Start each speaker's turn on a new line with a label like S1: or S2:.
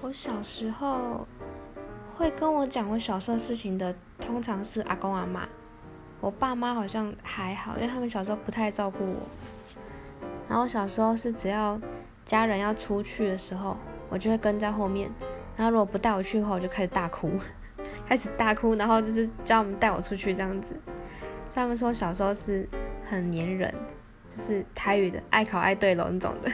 S1: 我小时候会跟我讲我小时候事情的，通常是阿公阿妈。我爸妈好像还好，因为他们小时候不太照顾我。然后小时候是只要家人要出去的时候，我就会跟在后面。然后如果不带我去的话，我就开始大哭，开始大哭，然后就是叫他们带我出去这样子。他们说小时候是很粘人，就是台语的爱考爱对楼那种的。